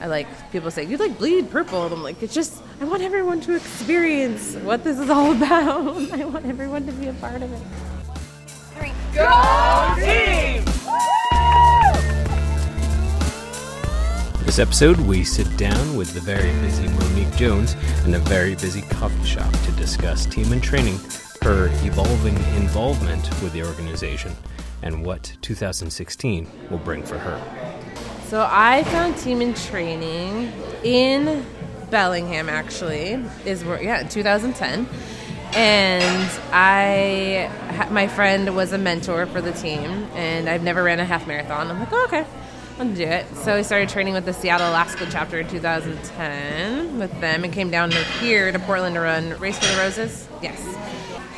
I like people say you like bleed purple, and I'm like it's just I want everyone to experience what this is all about. I want everyone to be a part of it. Three, go team! This episode, we sit down with the very busy Monique Jones in a very busy coffee shop to discuss team in training, her evolving involvement with the organization, and what 2016 will bring for her. So I found team in training in Bellingham. Actually, is where yeah, 2010, and I my friend was a mentor for the team, and I've never ran a half marathon. I'm like, oh, okay. I'll do it. So I started training with the Seattle Alaska chapter in 2010 with them and came down here to Portland to run Race for the Roses. Yes.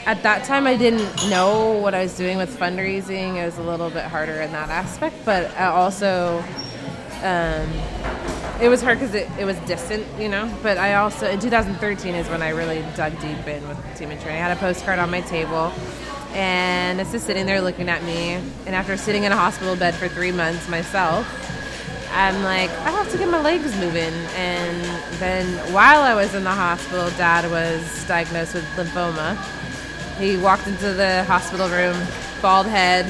At that time, I didn't know what I was doing with fundraising. It was a little bit harder in that aspect, but I also um, it was hard because it, it was distant, you know. But I also in 2013 is when I really dug deep in with team in training. I had a postcard on my table, and it's just sitting there looking at me. And after sitting in a hospital bed for three months myself, I'm like, I have to get my legs moving. And then while I was in the hospital, Dad was diagnosed with lymphoma. He walked into the hospital room, bald head,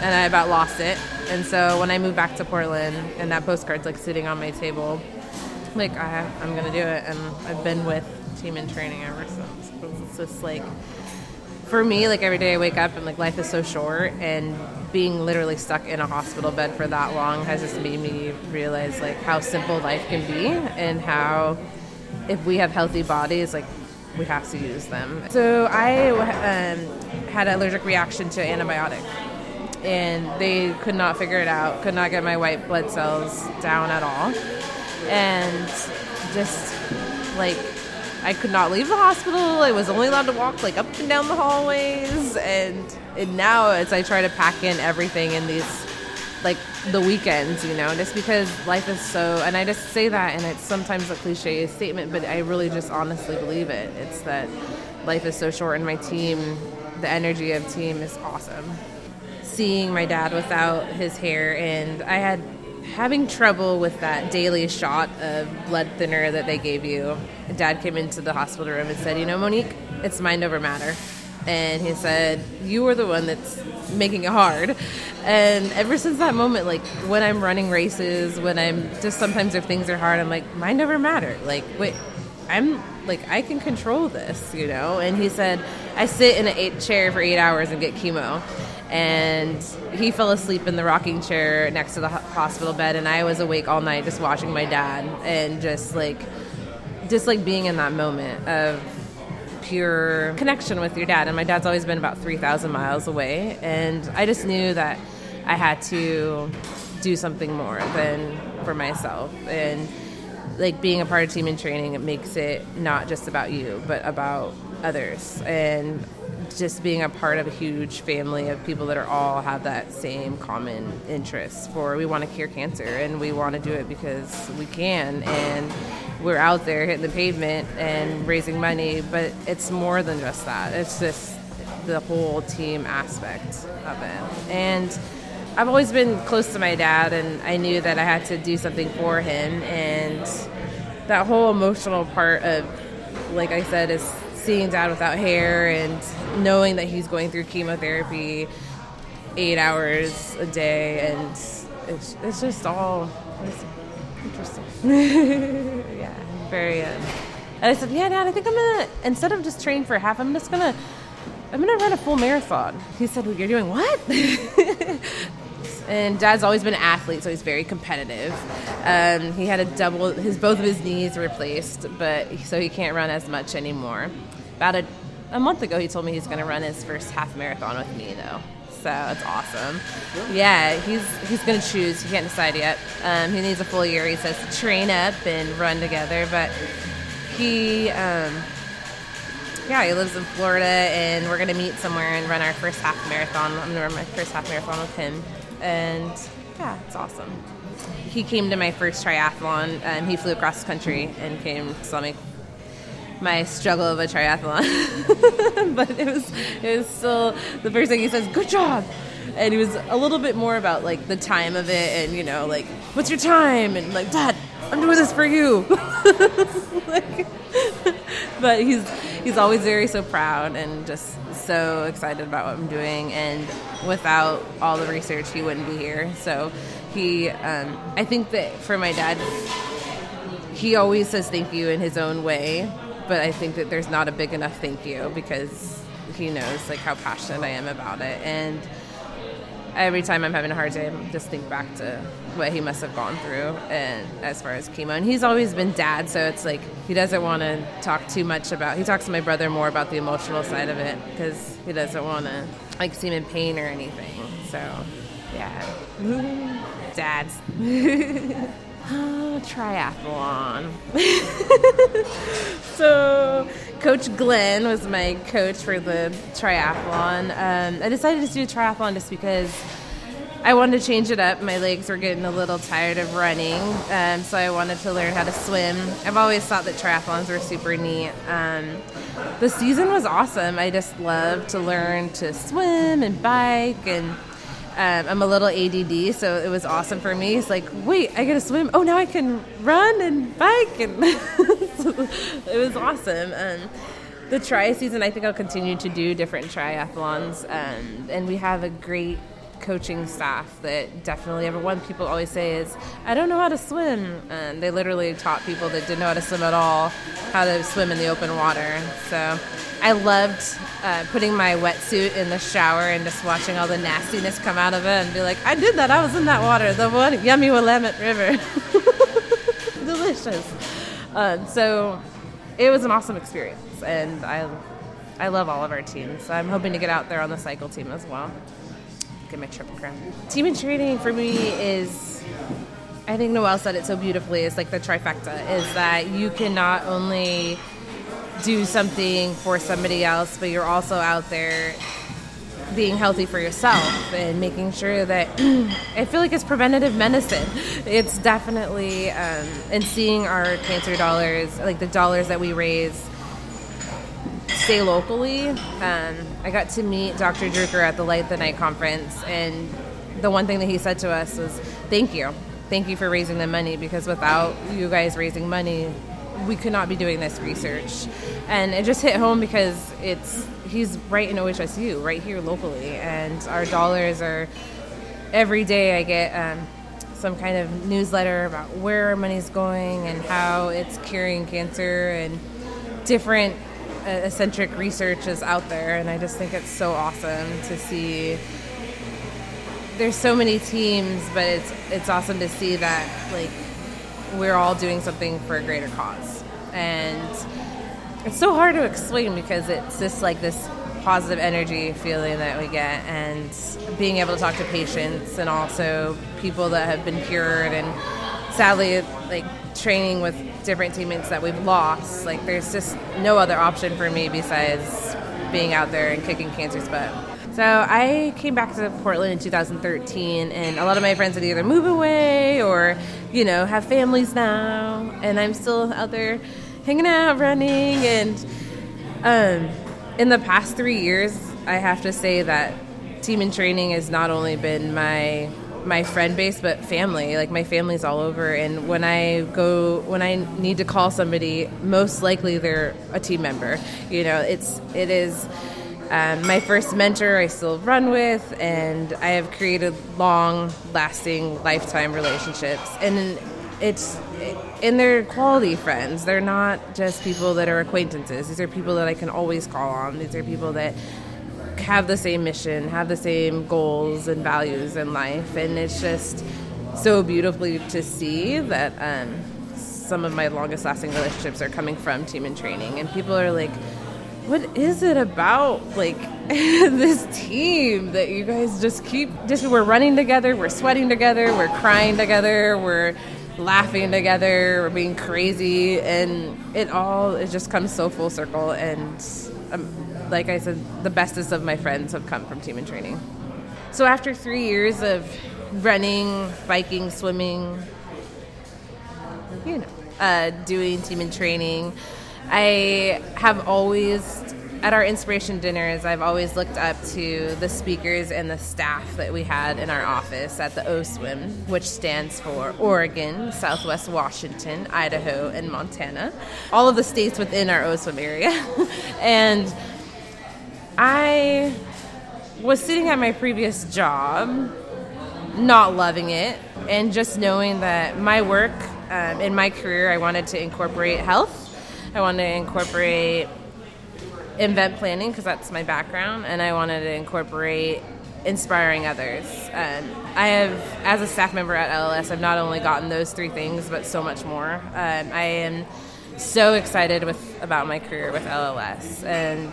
and I about lost it. And so when I moved back to Portland and that postcard's like sitting on my table, like I, I'm gonna do it. And I've been with Team in Training ever since. It's just like, for me, like every day I wake up and like life is so short and being literally stuck in a hospital bed for that long has just made me realize like how simple life can be and how if we have healthy bodies, like we have to use them. So I um, had an allergic reaction to antibiotic and they could not figure it out, could not get my white blood cells down at all. And just like I could not leave the hospital. I was only allowed to walk like up and down the hallways and, and now as I try to pack in everything in these like the weekends, you know, just because life is so and I just say that and it's sometimes a cliche statement, but I really just honestly believe it. It's that life is so short and my team the energy of team is awesome seeing my dad without his hair, and I had having trouble with that daily shot of blood thinner that they gave you. Dad came into the hospital room and said, "You know, Monique, it's mind over matter." And he said, "You were the one that's making it hard." And ever since that moment, like when I'm running races, when I'm just sometimes if things are hard, I'm like, mind over matter. Like, wait, I'm like I can control this, you know. And he said, I sit in an chair for eight hours and get chemo. And he fell asleep in the rocking chair next to the hospital bed and i was awake all night just watching my dad and just like just like being in that moment of pure connection with your dad. And my dad's always been about 3000 miles away and i just knew that i had to do something more than for myself. And like being a part of team in training it makes it not just about you but about others and just being a part of a huge family of people that are all have that same common interest for we want to cure cancer and we want to do it because we can and we're out there hitting the pavement and raising money but it's more than just that. It's just the whole team aspect of it. And I've always been close to my dad and I knew that I had to do something for him and that whole emotional part of like I said is seeing dad without hair and knowing that he's going through chemotherapy eight hours a day and it's, it's just all it's interesting. Yeah very uh, and i said yeah dad i think i'm gonna instead of just training for half i'm just gonna i'm gonna run a full marathon. He said well, you're doing what? And dad's always been an athlete so he's very competitive. Um, he had a double his both of his knees replaced but so he can't run as much anymore about a, a month ago, he told me he's going to run his first half marathon with me, though. So it's awesome. Yeah, he's he's going to choose. He can't decide yet. Um, he needs a full year. He says to train up and run together, but he. Um, yeah, he lives in Florida, and we're gonna meet somewhere and run our first half marathon. I'm gonna run my first half marathon with him, and yeah, it's awesome. He came to my first triathlon. Um, he flew across the country and came saw me my struggle of a triathlon. but it was it was still the first thing he says, "Good job." And he was a little bit more about like the time of it and you know like what's your time and like dad I'm doing this for you. like, but he's he's always very so proud and just so excited about what I'm doing. And without all the research, he wouldn't be here. So he, um, I think that for my dad, he always says thank you in his own way. But I think that there's not a big enough thank you because he knows like how passionate I am about it and every time I'm having a hard time, I just think back to what he must have gone through, and as far as chemo. And he's always been dad, so it's like he doesn't want to talk too much about. He talks to my brother more about the emotional side of it because he doesn't want to like seem in pain or anything. So, yeah, dads. Oh, triathlon. so, Coach Glenn was my coach for the triathlon. Um, I decided to do a triathlon just because I wanted to change it up. My legs were getting a little tired of running, um, so I wanted to learn how to swim. I've always thought that triathlons were super neat. Um, the season was awesome. I just love to learn to swim and bike and um, I'm a little ADD, so it was awesome for me. It's like, wait, I get to swim. Oh, now I can run and bike, and it was awesome. Um, the tri season, I think I'll continue to do different triathlons, um, and we have a great coaching staff that definitely everyone people always say is I don't know how to swim and they literally taught people that didn't know how to swim at all how to swim in the open water so I loved uh, putting my wetsuit in the shower and just watching all the nastiness come out of it and be like I did that I was in that water the one yummy Willamette River delicious um, so it was an awesome experience and I I love all of our teams So I'm hoping to get out there on the cycle team as well get my triple crown. Team in training for me is, I think Noelle said it so beautifully. It's like the trifecta is that you can not only do something for somebody else, but you're also out there being healthy for yourself and making sure that I feel like it's preventative medicine. It's definitely um, and seeing our cancer dollars, like the dollars that we raise stay locally. Um, I got to meet Dr. Druker at the Light the Night conference, and the one thing that he said to us was, "Thank you, thank you for raising the money because without you guys raising money, we could not be doing this research." And it just hit home because it's he's right in OHSU, right here locally, and our dollars are every day. I get. Um, some kind of newsletter about where our money's going and how it's curing cancer and different eccentric research is out there, and I just think it's so awesome to see. There's so many teams, but it's it's awesome to see that like we're all doing something for a greater cause, and it's so hard to explain because it's just like this positive energy feeling that we get, and being able to talk to patients and also people that have been cured, and sadly, like training with different teammates that we've lost. Like, there's just no other option for me besides being out there and kicking cancer's butt. So I came back to Portland in 2013, and a lot of my friends had either moved away or, you know, have families now, and I'm still out there hanging out, running, and um, in the past three years, I have to say that team in training has not only been my my friend base, but family. Like my family's all over, and when I go, when I need to call somebody, most likely they're a team member. You know, it's it is. Um, my first mentor I still run with, and I have created long lasting, lifetime relationships. And it's, and they're quality friends. They're not just people that are acquaintances. These are people that I can always call on. These are people that have the same mission, have the same goals and values in life, and it's just so beautifully to see that um, some of my longest lasting relationships are coming from team in training, and people are like, "What is it about like this team that you guys just keep just we're running together, we're sweating together, we're crying together, we're." laughing together, we're being crazy, and it all it just comes so full circle. And um, like I said, the bestest of my friends have come from team in training. So after three years of running, biking, swimming, you know, uh, doing team in training, I have always at our inspiration dinners, I've always looked up to the speakers and the staff that we had in our office at the OSWIM, which stands for Oregon, Southwest Washington, Idaho, and Montana, all of the states within our OSWIM area. and I was sitting at my previous job, not loving it, and just knowing that my work um, in my career, I wanted to incorporate health. I wanted to incorporate event planning because that's my background, and I wanted to incorporate inspiring others. Um, I have, as a staff member at LLS, I've not only gotten those three things, but so much more. Um, I am so excited with about my career with LLS, and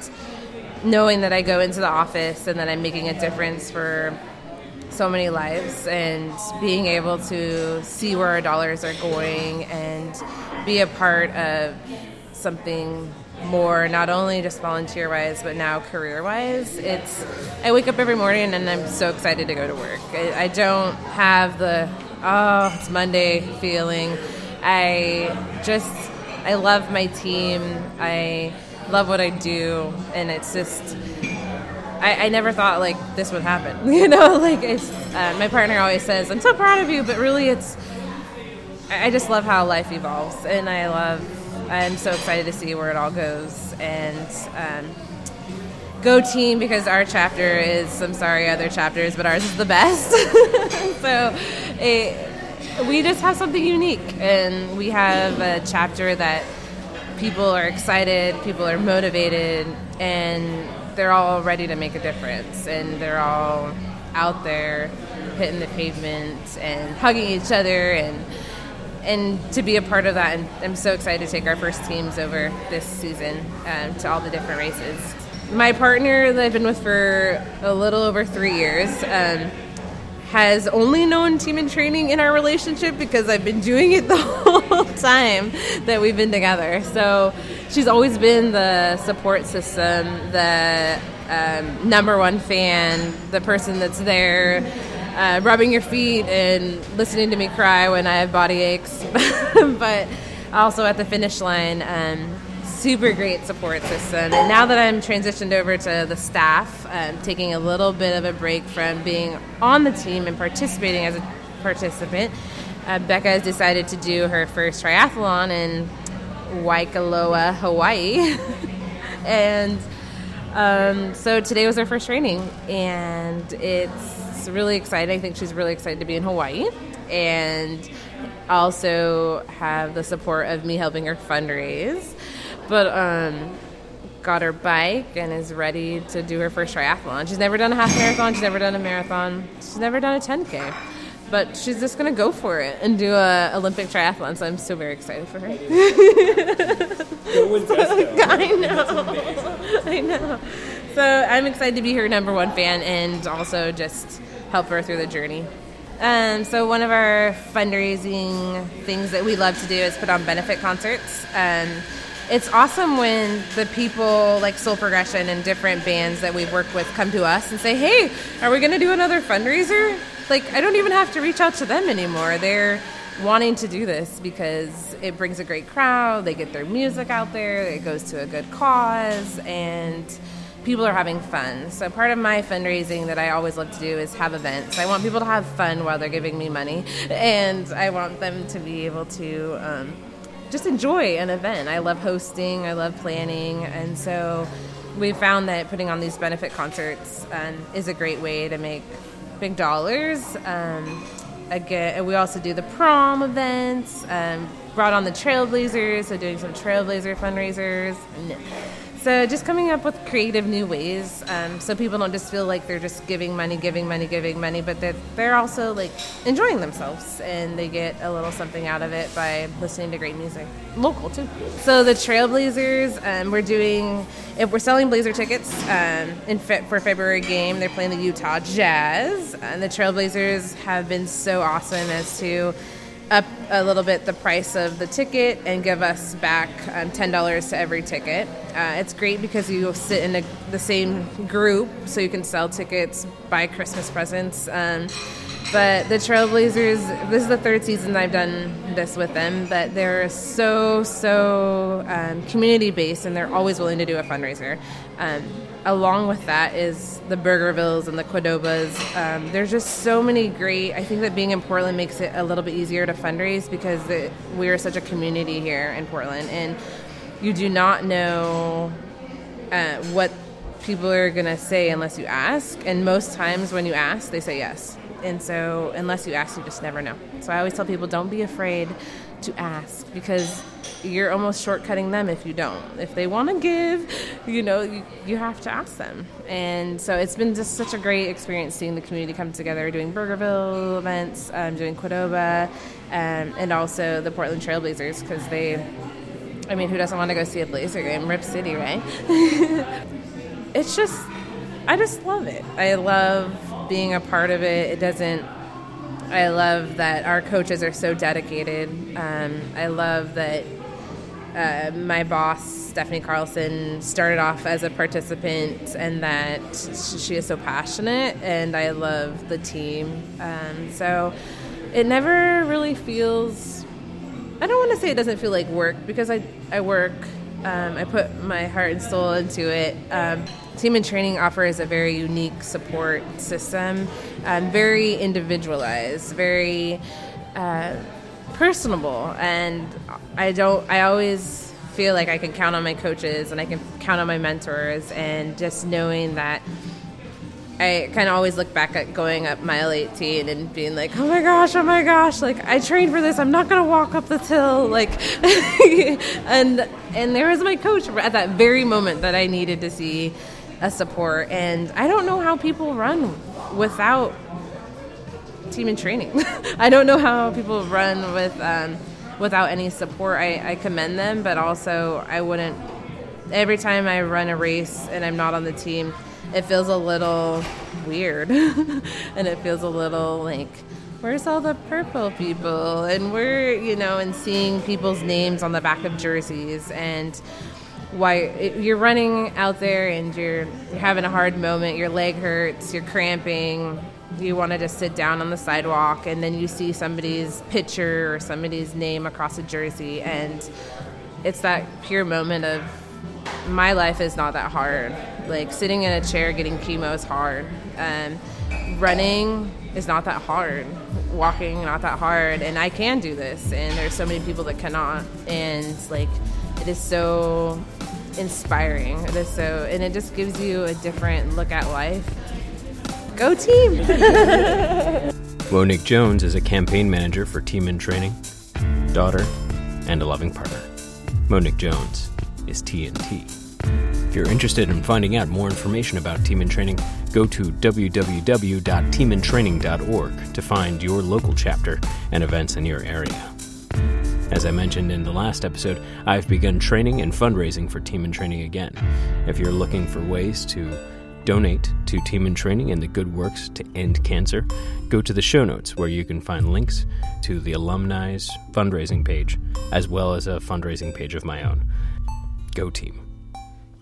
knowing that I go into the office and that I'm making a difference for so many lives, and being able to see where our dollars are going and be a part of something more, not only just volunteer wise, but now career wise. It's I wake up every morning and I'm so excited to go to work. I, I don't have the oh it's Monday feeling. I just I love my team. I love what I do, and it's just. I, I never thought like this would happen, you know. Like it's uh, my partner always says, "I'm so proud of you," but really, it's I just love how life evolves, and I love I'm so excited to see where it all goes. And um, go team because our chapter is, I'm sorry, other chapters, but ours is the best. so it, we just have something unique. And we have a chapter that people are excited, people are motivated, and they're all ready to make a difference. And they're all out there hitting the pavement and hugging each other and and to be a part of that. And I'm so excited to take our first teams over this season um, to all the different races. My partner that I've been with for a little over three years um, has only known team in training in our relationship because I've been doing it the whole time that we've been together. So she's always been the support system, the um, number one fan, the person that's there uh, rubbing your feet and listening to me cry when I have body aches. but also at the finish line, um, super great support system. And now that I'm transitioned over to the staff, um, taking a little bit of a break from being on the team and participating as a participant, uh, Becca has decided to do her first triathlon in Waikoloa, Hawaii. and um, so today was our first training, and it's really exciting. I think she's really excited to be in Hawaii and also have the support of me helping her fundraise. But um, got her bike and is ready to do her first triathlon. She's never done a half marathon. She's never done a marathon. She's never done a 10k. But she's just gonna go for it and do a Olympic triathlon. So I'm so very excited for her. I know. I know. So I'm excited to be her number one fan and also just help her through the journey. Um, so one of our fundraising things that we love to do is put on benefit concerts. Um, it's awesome when the people like Soul Progression and different bands that we've worked with come to us and say, "Hey, are we going to do another fundraiser?" Like I don't even have to reach out to them anymore. They're wanting to do this because it brings a great crowd. They get their music out there. It goes to a good cause and people are having fun. So part of my fundraising that I always love to do is have events. I want people to have fun while they're giving me money, and I want them to be able to um, just enjoy an event. I love hosting, I love planning, and so we found that putting on these benefit concerts um, is a great way to make dollars. Um, again, we also do the prom events. Um, brought on the Trailblazers, so doing some Trailblazer fundraisers. So just coming up with creative new ways, um, so people don't just feel like they're just giving money, giving money, giving money, but that they're also like enjoying themselves and they get a little something out of it by listening to great music, local too. So the Trailblazers, um, we're doing if we're selling Blazer tickets um, in fe- for February game, they're playing the Utah Jazz, and the Trailblazers have been so awesome as to up a little bit the price of the ticket and give us back um, $10 to every ticket. Uh, it's great because you sit in a, the same group so you can sell tickets, buy Christmas presents. Um, but the Trailblazers, this is the third season I've done this with them, but they're so, so um, community based and they're always willing to do a fundraiser. Um, along with that is the Burgervilles and the Qdobas. Um, there's just so many great. I think that being in Portland makes it a little bit easier to fundraise because it, we are such a community here in Portland, and you do not know uh, what people are going to say unless you ask. And most times when you ask, they say yes. And so, unless you ask, you just never know. So, I always tell people don't be afraid to ask because you're almost shortcutting them if you don't. If they want to give, you know, you, you have to ask them. And so, it's been just such a great experience seeing the community come together, doing Burgerville events, um, doing Qdoba, um, and also the Portland Trailblazers because they, I mean, who doesn't want to go see a Blazer game? Rip City, right? it's just, I just love it. I love being a part of it. It doesn't. I love that our coaches are so dedicated. Um, I love that uh, my boss Stephanie Carlson started off as a participant, and that she is so passionate. And I love the team. Um, so it never really feels. I don't want to say it doesn't feel like work because I I work. Um, I put my heart and soul into it. Team in Training offers a very unique support system, um, very individualized, very uh, personable, and I don't. I always feel like I can count on my coaches and I can count on my mentors, and just knowing that. I kind of always look back at going up mile 18 and being like, oh my gosh, oh my gosh, like I trained for this. I'm not going to walk up this hill. Like, and, and there was my coach at that very moment that I needed to see a support. And I don't know how people run without team in training. I don't know how people run with um, without any support. I, I commend them, but also I wouldn't. Every time I run a race and I'm not on the team, it feels a little weird, and it feels a little like where's all the purple people and we're you know and seeing people's names on the back of jerseys and why you're running out there and you're, you're having a hard moment, your leg hurts, you're cramping, you want to just sit down on the sidewalk, and then you see somebody's picture or somebody's name across a jersey, and it's that pure moment of my life is not that hard. Like sitting in a chair getting chemo is hard. Um, running is not that hard. Walking not that hard, and I can do this. And there's so many people that cannot. And like, it is so inspiring. So, and it just gives you a different look at life. Go team! Monique Jones is a campaign manager for Team in Training, daughter, and a loving partner. Monique Jones is TNT. If you're interested in finding out more information about Team in Training, go to www.teamintraining.org to find your local chapter and events in your area. As I mentioned in the last episode, I've begun training and fundraising for Team in Training again. If you're looking for ways to donate to Team in Training and the good works to end cancer, go to the show notes where you can find links to the alumni's fundraising page, as well as a fundraising page of my own. Go team.